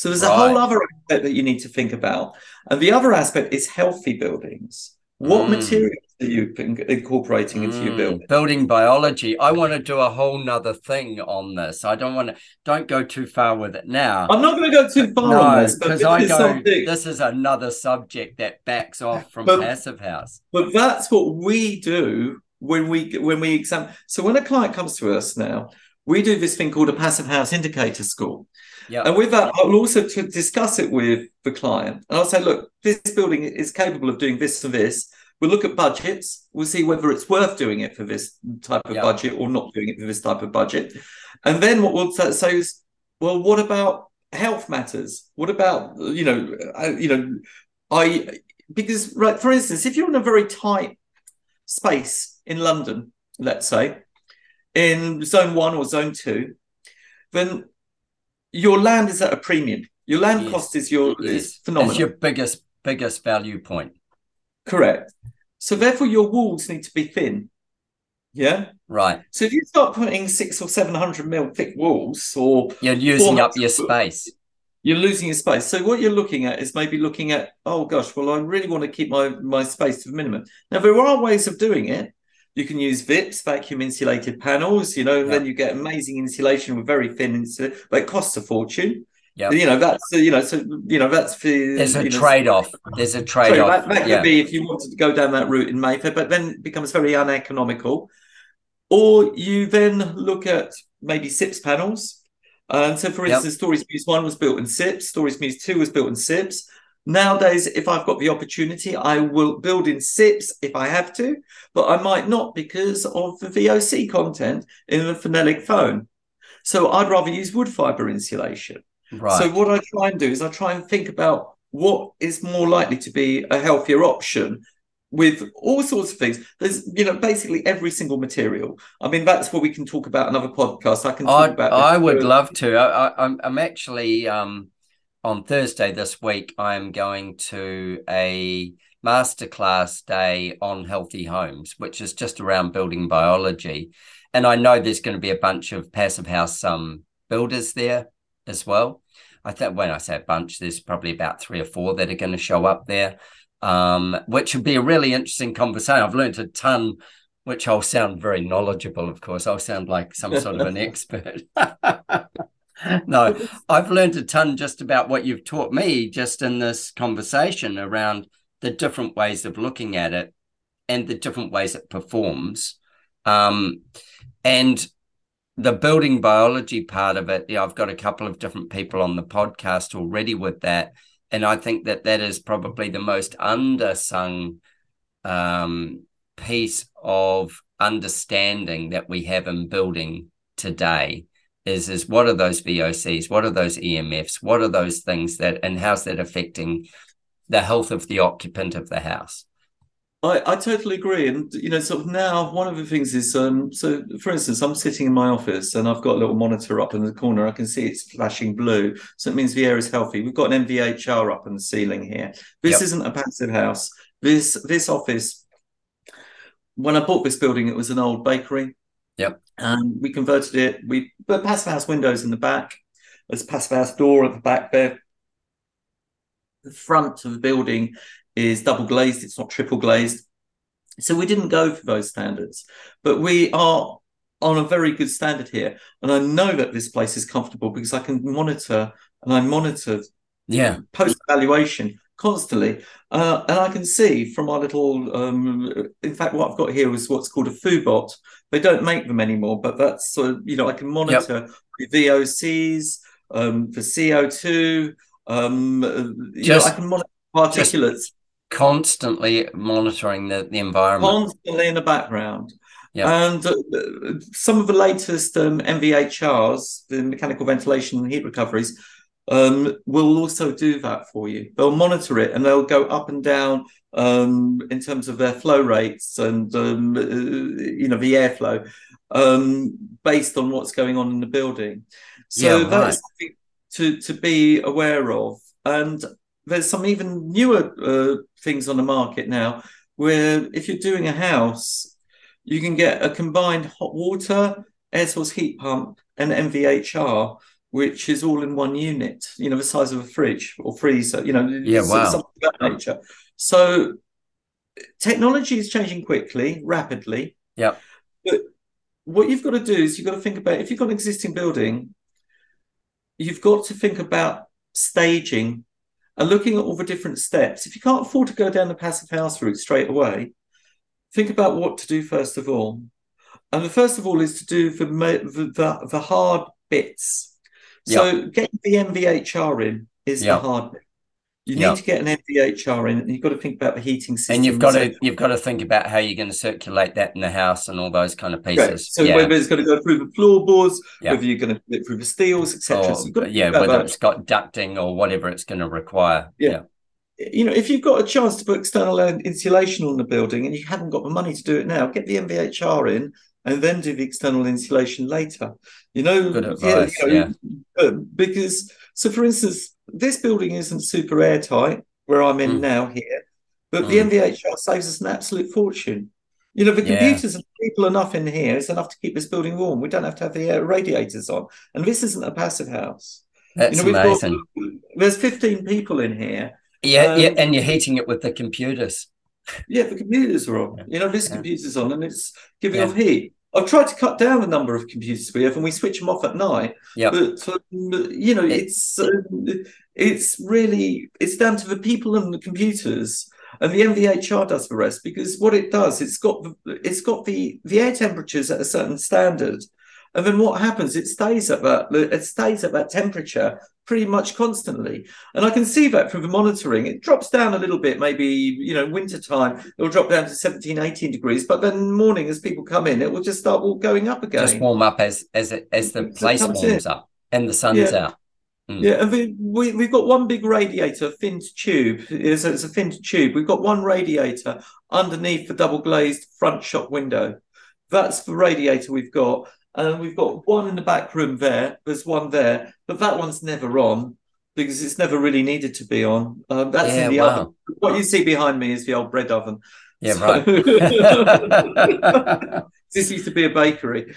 So there's right. a whole other aspect that you need to think about. And the other aspect is healthy buildings. What mm. materials are you incorporating into mm. your building? Building biology. I want to do a whole nother thing on this. I don't want to. Don't go too far with it now. I'm not going to go too far no, on this because I go. Something... This is another subject that backs off from but, passive house. But that's what we do when we when we examine so when a client comes to us now we do this thing called a passive house indicator score. Yeah. And with that, I'll also to discuss it with the client. And I'll say, look, this building is capable of doing this and this. We'll look at budgets. We'll see whether it's worth doing it for this type of Yeah. budget or not doing it for this type of budget. And then what we'll sa- say is, well, what about health matters? What about you know, uh, you know, I because right, for instance, if you're in a very tight space in London, let's say, in zone one or zone two, then your land is at a premium. Your land Yes. cost is your Yes. is phenomenal. It's your biggest biggest value point. Correct. So therefore, your walls need to be thin. Yeah. Right. So if you start putting six or seven hundred mil thick walls, or You're using up your space. you're losing your space. So what you're looking at is maybe looking at, oh gosh, well, I really want to keep my my space to the minimum. Now there are ways of doing it. You can use VIPs, vacuum insulated panels, you know, and Yeah. then you get amazing insulation with very thin insulation, but it costs a fortune. Yeah. You know, that's uh, you know, so you know, that's for There's a know, trade-off. There's a trade-off. that, that could be if you wanted to go down that route in Mayfair, but then it becomes very uneconomical. Or you then look at maybe SIPS panels. And so, for Yep. instance, Stories Mews 1 was built in SIPS, Stories Mews 2 was built in SIPS. Nowadays, if I've got the opportunity, I will build in SIPS if I have to, but I might not because of the VOC content in the phenolic foam. So I'd rather use wood fiber insulation. Right. So what I try and do is I try and think about what is more likely to be a healthier option with all sorts of things. There's, you know, basically every single material. I mean, that's what we can talk about another podcast. I can talk I about. I would love to. I, I, I'm I'm actually um on Thursday this week. I'm going to a masterclass day on healthy homes, which is just around building biology, and I know there's going to be a bunch of passive house um builders there as well. I think when I say a bunch, there's probably about three or four that are going to show up there, um, which would be a really interesting conversation. I've learned a ton which I'll sound very knowledgeable, of course. I'll sound like some sort of an expert. no, I've learned a ton just about what you've taught me just in this conversation around the different ways of looking at it and the different ways it performs. Um, and the building biology part of it, yeah, I've got a couple of different people on the podcast already with that. And I think that that is probably the most undersung um, piece of understanding that we have in building today is is what are those VOCs, what are those EMFs, what are those things that, and how's that affecting the health of the occupant of the house? I, I totally agree. And, you know, sort of now, one of the things is, um, so for instance, I'm sitting in my office and I've got a little monitor up in the corner. I can see it's flashing blue. So it means the air is healthy. We've got an MVHR up on the ceiling here. This Yep. isn't a passive house. This, this office, when I bought this building, it was an old bakery. Yep. And we converted it. We put passive house windows in the back. There's a passive house door at the back there. The front of the building is double glazed, it's not triple glazed. So we didn't go for those standards, but we are on a very good standard here. And I know that this place is comfortable because I can monitor and I monitor Yeah. post evaluation constantly. Uh, and I can see from our little, um, in fact, what I've got here is what's called a Foobot. They don't make them anymore, but that's, uh, you know, I can monitor the VOCs, um, for CO2. Um, you Just- know, I can monitor particulates Constantly monitoring the, the environment. constantly in the background. Yeah. And uh, some of the latest um, MVHRs, the mechanical ventilation and heat recoveries, um, will also do that for you. They'll monitor it and they'll go up and down um, in terms of their flow rates and um, uh, you know the airflow um, based on what's going on in the building. So Yeah, that's something to to be aware of. And there's some even newer uh, things on the market now where if you're doing a house, you can get a combined hot water, air source heat pump, and MVHR, which is all in one unit. You know, the size of a fridge or freezer. You know, Yeah, wow. something of that nature. So technology is changing quickly, rapidly. Yeah. But what you've got to do is you've got to think about if you've got an existing building, you've got to think about staging and looking at all the different steps. If you can't afford to go down the passive house route straight away, think about what to do first of all. And the first of all is to do the the, the hard bits. So yep. getting the MVHR in is yep. the hard bit. You need to get an MVHR in, and you've got to think about the heating system. And you've got to you've got to think about how you're going to circulate that in the house and all those kind of pieces. Right. So yeah. whether it's going to go through the floorboards, whether you're going to put it through the steels, etc. So yeah, whether that. it's got ducting or whatever it's going to require. Yeah. yeah. You know, if you've got a chance to put external insulation on the building and you haven't got the money to do it now, get the MVHR in and then do the external insulation later. You know, Good advice, yeah, you know, yeah. because so for instance, this building isn't super airtight where I'm in mm. now here, but mm. the MVHR saves us an absolute fortune. You know, the yeah. computers and people enough in here is enough to keep this building warm. We don't have to have the air radiators on. And this isn't a passive house. That's you know, amazing. Got, there's 15 people in here. Yeah, um, yeah, and you're heating it with the computers. Yeah, the computers are on. You know, this yeah. computer's on and it's giving yeah. off heat. I've tried to cut down the number of computers we have, and we switch them off at night. Yeah, but um, you know, it's um, it's really it's down to the people and the computers, and the MVHR does the rest because what it does, it's got it's got the the air temperatures at a certain standard, and then what happens? It stays at that it stays at that temperature pretty much constantly. And I can see that through the monitoring. It drops down a little bit, maybe, you know, winter time, it'll drop down to 17, 18 degrees. But then morning, as people come in, it will just start all going up again. Just warm up as as it, as the place warms in. up and the sun's yeah. out. Mm. Yeah, and we, we, we've got one big radiator, finned tube. It's a, it's a finned tube. We've got one radiator underneath the double glazed front shop window. That's the radiator we've got. And we've got one in the back room there. There's one there, but that one's never on because it's never really needed to be on. Um, that's yeah, in the wow. oven. What you see behind me is the old bread oven. Yeah, so, right. this used to be a bakery,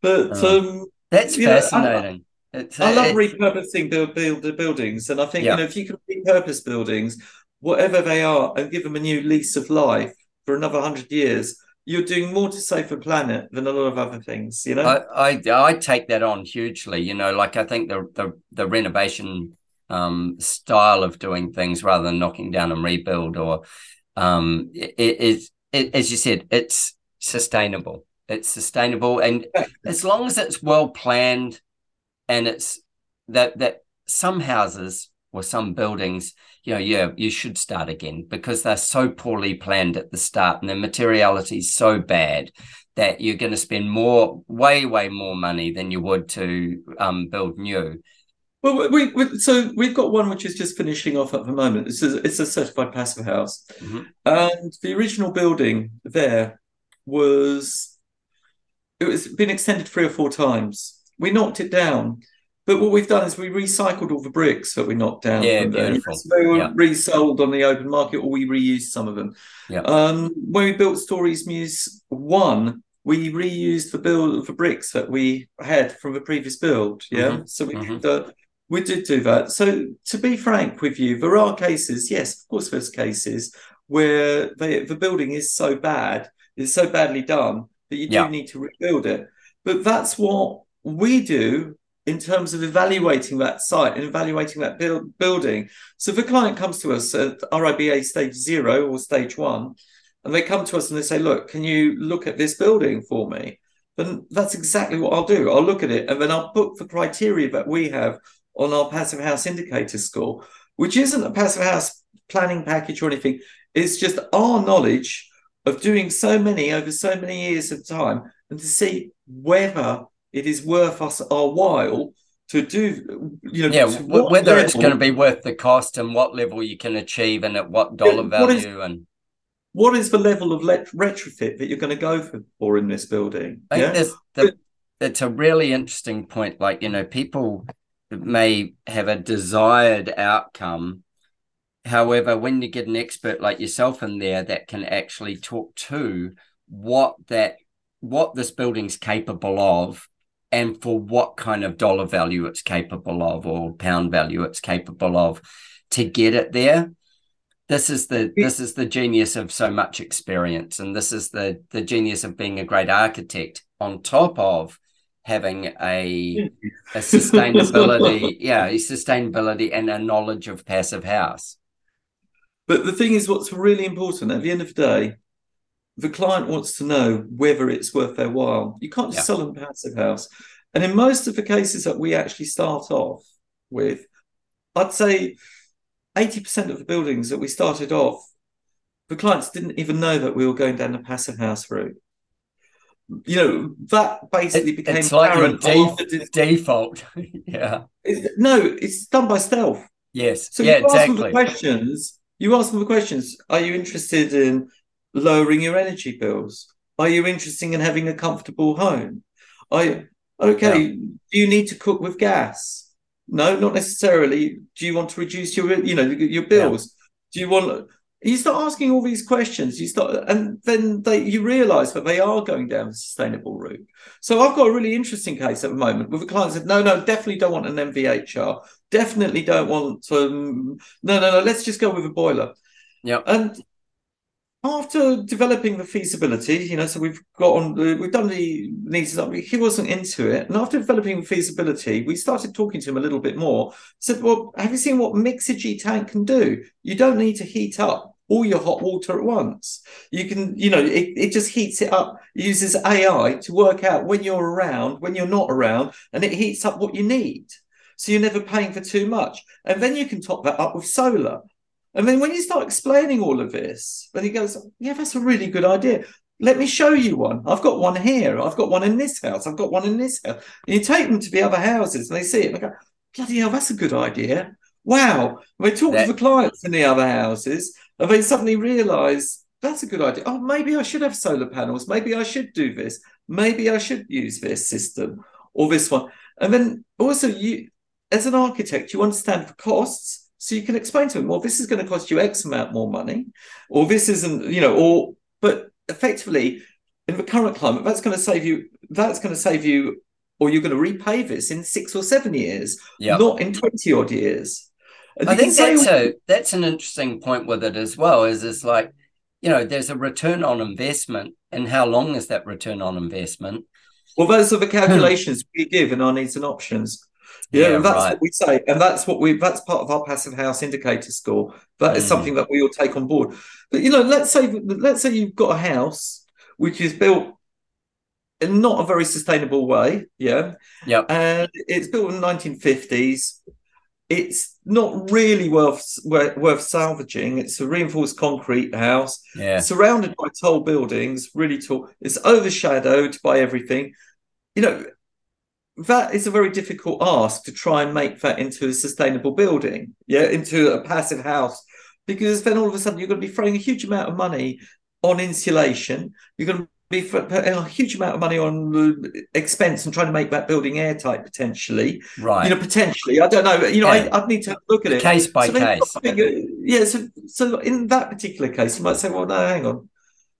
but oh, um, that's fascinating. Know, I, I, love repurposing the, build, the buildings, and I think yeah. you know if you can repurpose buildings, whatever they are, and give them a new lease of life for another hundred years, you're doing more to save the planet than a lot of other things you know? I, I, I take that on hugely you know like i think the the, the renovation um, style of doing things rather than knocking down and rebuild or um it, it, it as you said it's sustainable. It's sustainable and as long as it's well planned and it's that that some houses or some buildings you know, yeah, you should start again because they're so poorly planned at the start and the materiality is so bad that you're going to spend more, way, way more money than you would to um, build new. Well, we, we, so we've got one which is just finishing off at the moment. It's a, it's a certified passive house, mm-hmm. and the original building there was it was been extended three or four times. We knocked it down but what we've done is we recycled all the bricks that we knocked down. Yeah, from there. So they were yeah. resold on the open market, or we reused some of them. Yeah. Um, when we built Stories Mews One, we reused the build the bricks that we had from the previous build. Yeah, mm-hmm. so we mm-hmm. did, uh, we did do that. So to be frank with you, there are cases. Yes, of course, there's cases where they, the building is so bad, it's so badly done that you do yeah. need to rebuild it. But that's what we do in terms of evaluating that site and evaluating that build, building. So if a client comes to us at RIBA stage zero or stage one, and they come to us and they say, look, can you look at this building for me? Then that's exactly what I'll do. I'll look at it and then I'll book the criteria that we have on our passive house indicator score, which isn't a passive house planning package or anything. It's just our knowledge of doing so many over so many years of time and to see whether it is worth us our while to do you know yeah whether level, it's going to be worth the cost and what level you can achieve and at what dollar yeah, value is, and what is the level of let- retrofit that you're going to go for, for in this building I yeah? think the, it's a really interesting point like you know people may have a desired outcome however when you get an expert like yourself in there that can actually talk to what that what this building's capable of and for what kind of dollar value it's capable of or pound value it's capable of to get it there. This is the this is the genius of so much experience and this is the the genius of being a great architect on top of having a a sustainability yeah a sustainability and a knowledge of passive house. But the thing is what's really important at the end of the day the client wants to know whether it's worth their while. You can't just Yeah. sell them a passive house. And in most of the cases that we actually start off with, I'd say 80% of the buildings that we started off, the clients didn't even know that we were going down the passive house route. You know, that basically It- became it's like your apparent def- after dis- default. yeah. no, it's done by stealth. Yes. So yeah, you ask them the questions. You ask them the questions. Are you interested in lowering your energy bills? Are you interested in having a comfortable home? You, okay? Do you need to cook with gas? No, not necessarily. Do you want to reduce your, you know, your bills? Do you want? You start asking all these questions. You start, and then they you realise that they are going down the sustainable route. So I've got a really interesting case at the moment with a client said, no, no, definitely don't want an MVHR. Definitely don't want um, no, no, no. Let's just go with a boiler. yeah And after developing the feasibility, you know, so we've got on, we've done the needs. He wasn't into it, and after developing feasibility, we started talking to him a little bit more. Said, "Well, have you seen what Mixergy tank can do? You don't need to heat up all your hot water at once. You can, you know, it, it just heats it up. Uses AI to work out when you're around, when you're not around, and it heats up what you need. So you're never paying for too much. And then you can top that up with solar. And then when you start explaining all of this, then he goes, Yeah, that's a really good idea. Let me show you one. I've got one here. I've got one in this house. I've got one in this house. And you take them to the other houses and they see it and they go, Bloody hell, that's a good idea. Wow. And they talk That- to the clients in the other houses and they suddenly realize that's a good idea. Oh, maybe I should have solar panels. Maybe I should do this. Maybe I should use this system or this one. And then also you as an architect, you understand the costs. So you can explain to them, well, this is going to cost you X amount more money, or this isn't, you know, or but effectively in the current climate, that's going to save you, that's going to save you, or you're going to repay this in six or seven years, Yeah. not in 20 odd years. And I think that's a that's an interesting point with it as well. Is it's like, you know, there's a return on investment, and how long is that return on investment? Well, those are the hmm. calculations we give in our needs and options. Yeah, Yeah, and that's right. what we say, and that's what we that's part of our passive house indicator score. That is Mm. something that we all take on board. But you know, let's say let's say you've got a house which is built in not a very sustainable way, yeah, yeah, and it's built in the 1950s. It's not really worth worth, worth salvaging. It's a reinforced concrete house Yeah. surrounded by tall buildings, really tall. It's overshadowed by everything. You know, that is a very difficult ask to try and make that into a sustainable building, yeah, into a passive house, because then all of a sudden you're going to be throwing a huge amount of money on insulation. You're going to be putting a huge amount of money on expense and trying to make that building airtight potentially. Right. You know, potentially. I don't know. You know, Yeah. I, I'd need to look at it. case by So case. you've got to figure- yeah, so so in that particular case, you might say, well, no, hang on,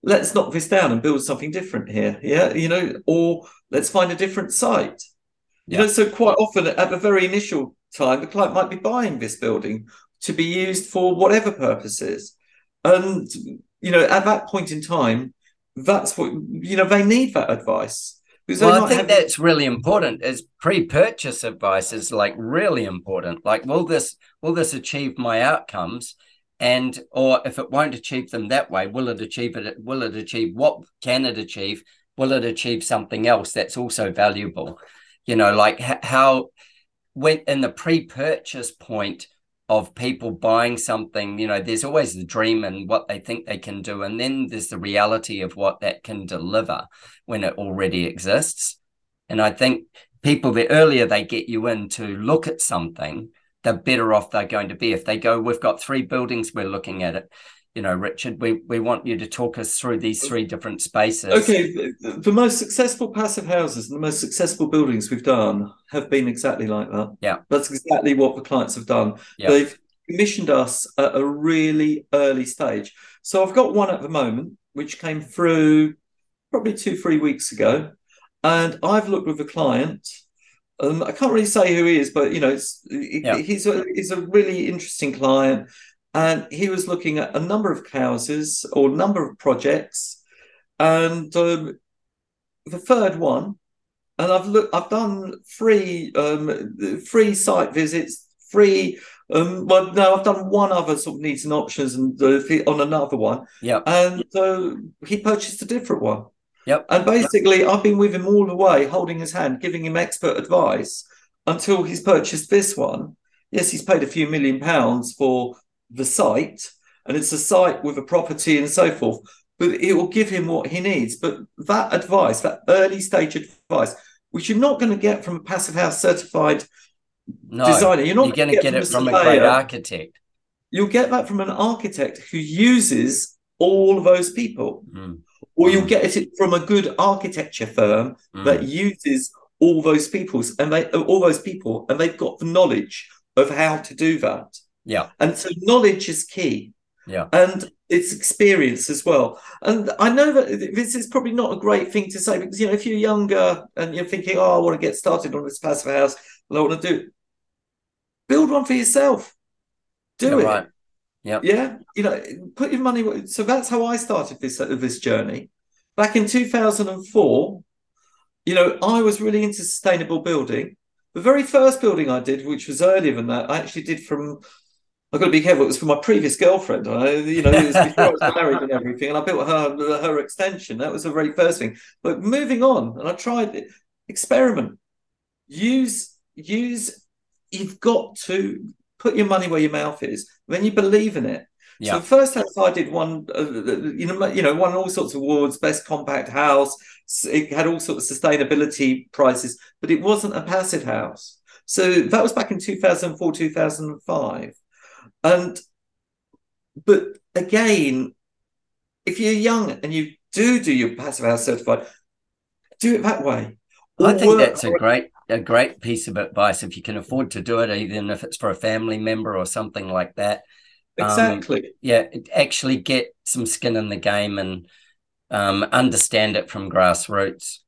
let's knock this down and build something different here. Yeah, you know, or let's find a different site. You Yeah. know, so quite often at the very initial time, the client might be buying this building to be used for whatever purposes. And you know, at that point in time, that's what you know, they need that advice. Well, I think have- that's really important. Is pre-purchase advice is like really important. Like, will this will this achieve my outcomes? And or if it won't achieve them that way, will it achieve it? Will it achieve what can it achieve? Will it achieve something else that's also valuable? You know, like how when in the pre-purchase point of people buying something, you know, there's always the dream and what they think they can do, and then there's the reality of what that can deliver when it already exists. And I think people, the earlier they get you in to look at something, the better off they're going to be. If they go, we've got three buildings, we're looking at it. You know, Richard, we, we want you to talk us through these three different spaces. Okay, the, most successful passive houses and the most successful buildings we've done have been exactly like that. Yeah. That's exactly what the clients have done. Yeah. They've commissioned us at a really early stage. So I've got one at the moment, which came through probably two, three weeks ago. And I've looked with the client. Um, I can't really say who he is, but you know, Yeah. he's a he's a really interesting client, and he was looking at a number of houses or number of projects, and um, the third one, and I've looked, I've done free um, free site visits, free Um, well, no, I've done one other sort of needs and options, and uh, on another one. Yep. And uh, he purchased a different one. Yep. And basically, I've been with him all the way, holding his hand, giving him expert advice until he's purchased this one. Yes, he's paid a few million pounds for the site, and it's a site with a property and so forth. But it will give him what he needs. But that advice, that early stage advice, which you're not going to get from a passive house certified No, designer. You're not you're going to get from it from a surveyor. great architect. You'll get that from an architect who uses all of those people, Mm, or you'll Mm. get it from a good architecture firm mm. that uses all those people's and they all those people, and they've got the knowledge of how to do that. Yeah. And so knowledge is key. Yeah. And it's experience as well. And I know that this is probably not a great thing to say because you know if you're younger and you're thinking, oh, I want to get started on this passive house, and I want to do it, build one for yourself. Do You're it. right. Yep. Yeah, you know, put your money. So that's how I started this uh, this journey. Back in 2004, you know, I was really into sustainable building. The very first building I did, which was earlier than that, I actually did from. I've got to be careful. It was for my previous girlfriend. I, you know, it was before I was married and everything, and I built her her extension. That was the very first thing. But moving on, and I tried it. Experiment. Use use. You've got to put your money where your mouth is. Then you believe in it. So Yeah. the first house I did won, uh, you know, you know, won all sorts of awards, best compact house. It had all sorts of sustainability prizes, but it wasn't a passive house. So that was back in 2004, 2005. And, but again, if you're young and you do do your passive house certified, do it that way. I think that's a great a great piece of advice if you can afford to do it, even if it's for a family member or something like that. Um, exactly. Yeah, actually get some skin in the game and um, understand it from grassroots.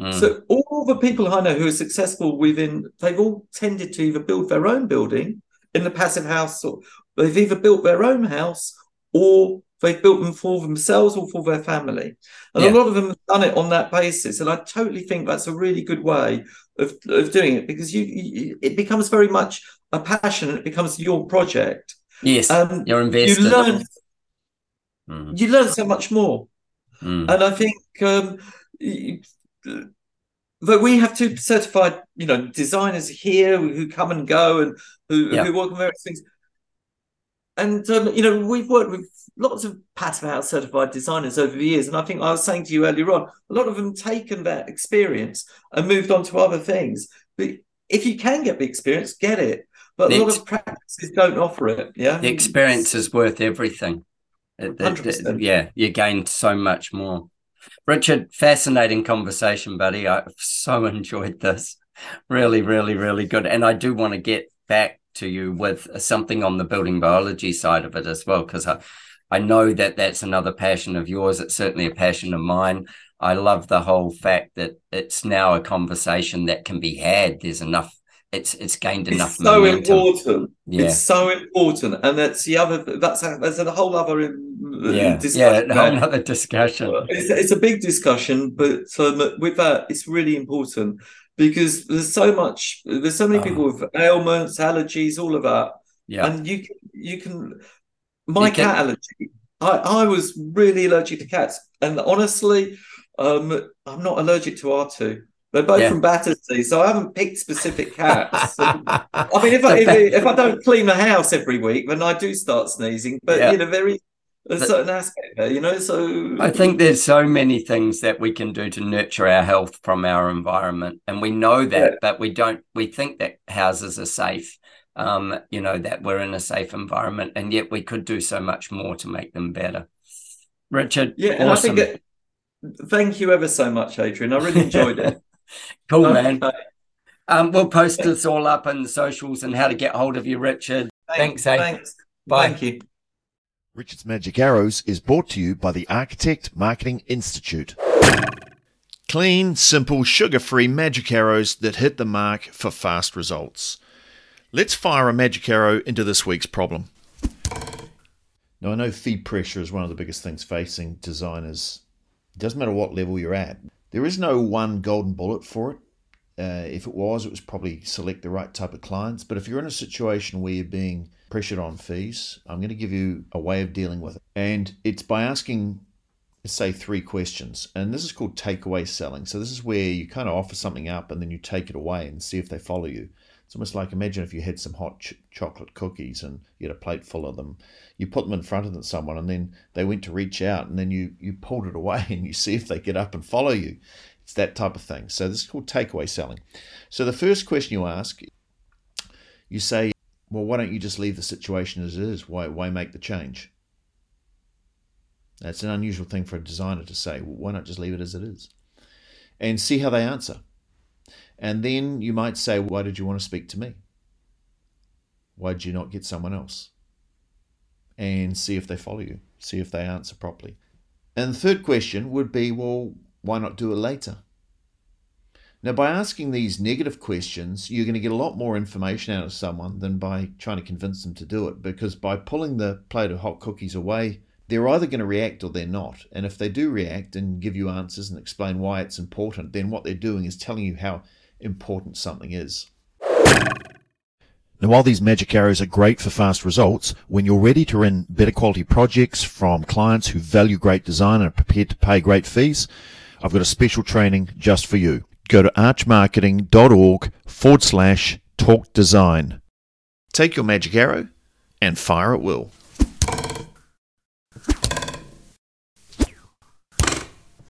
Mm. So all the people I know who are successful within, they've all tended to either build their own building in the passive house, or they've either built their own house or they've built them for themselves or for their family. And Yeah. a lot of them have done it on that basis. And I totally think that's a really good way of, of doing it because you, you it becomes very much a passion it becomes your project. yes, Um, you're you learn Mm, you learn so much more. mm. And I think um, that we have two certified, you know, designers here who come and go and who, Yeah. who work on various things. And um, you know, we've worked with lots of passive house certified designers over the years. And I think I was saying to you earlier on, a lot of them taken that experience and moved on to other things. But if you can get the experience, get it. But The a lot of practices don't offer it. Yeah. The experience is worth everything. It- it- 100%. yeah, you gain so much more. Richard, fascinating conversation, buddy. I've so enjoyed this. Really, really, really good. And I do want to get back to you with something on the building biology side of it as well, because I, I know that that's another passion of yours. It's certainly a passion of mine. I love the whole fact that it's now a conversation that can be had. There's enough. It's it's gained enough It's so momentum. important. Yeah. It's so important, and that's the other. That's a, that's a whole other um, yeah, yeah, discussion. there. another discussion. It's, it's a big discussion, but um, with that, it's really important because there's so much. There's so many Oh. people with ailments, allergies, all of that, Yeah, and you can you can. My You can- cat allergy. I I was really allergic to cats, and honestly, um, I'm not allergic to R two. They're both Yeah. from Battersea, so I haven't picked specific cats. I mean, if I if, if I don't clean the house every week, then I do start sneezing. But Yeah. you know, is a certain aspect there, you know. So I think there's so many things that we can do to nurture our health from our environment, and we know that, Yeah. but we don't. We think that houses are safe, um, you know, that we're in a safe environment, and yet we could do so much more to make them better. Richard, yeah, and I think that, thank you ever so much, Adrian. I really enjoyed it. cool man. Okay. Um, we'll post this all up in the socials and how to get hold of you, Richard. Thanks, eh? Thanks. Bye. Thank you. Richard's Magic Arrows is brought to you by the Architect Marketing Institute. Clean, simple, sugar free magic arrows that hit the mark for fast results. Let's fire a magic arrow into this week's problem. Now, I know feed pressure is one of the biggest things facing designers. It doesn't matter what level you're at, there is no one golden bullet for it. Uh, if it was, it was probably select the right type of clients. But if you're in a situation where you're being pressured on fees, I'm going to give you a way of dealing with it. And it's by asking, say, three questions. And this is called takeaway selling. So this is where you kind of offer something up and then you take it away and see if they follow you. It's almost like imagine if you had some hot ch- chocolate cookies and you had a plate full of them. You put them in front of someone and then they went to reach out and then you, you pulled it away and you see if they get up and follow you. It's that type of thing. So this is called takeaway selling. So the first question you ask, you say, well, why don't you just leave the situation as it is? Why, why make the change? That's an unusual thing for a designer to say. Well, why not just leave it as it is? And see how they answer. And then you might say, Why did you want to speak to me? Why did you not get someone else? And see if they follow you, see if they answer properly. And the third question would be, Well, why not do it later? Now, by asking these negative questions, you're going to get a lot more information out of someone than by trying to convince them to do it. Because by pulling the plate of hot cookies away, they're either going to react or they're not. And if they do react and give you answers and explain why it's important, then what they're doing is telling you how important something is. Now, while these magic arrows are great for fast results, when you're ready to run better quality projects from clients who value great design and are prepared to pay great fees, I've got a special training just for you. Go to archmarketing.org forward slash talk design. Take your magic arrow and fire at will.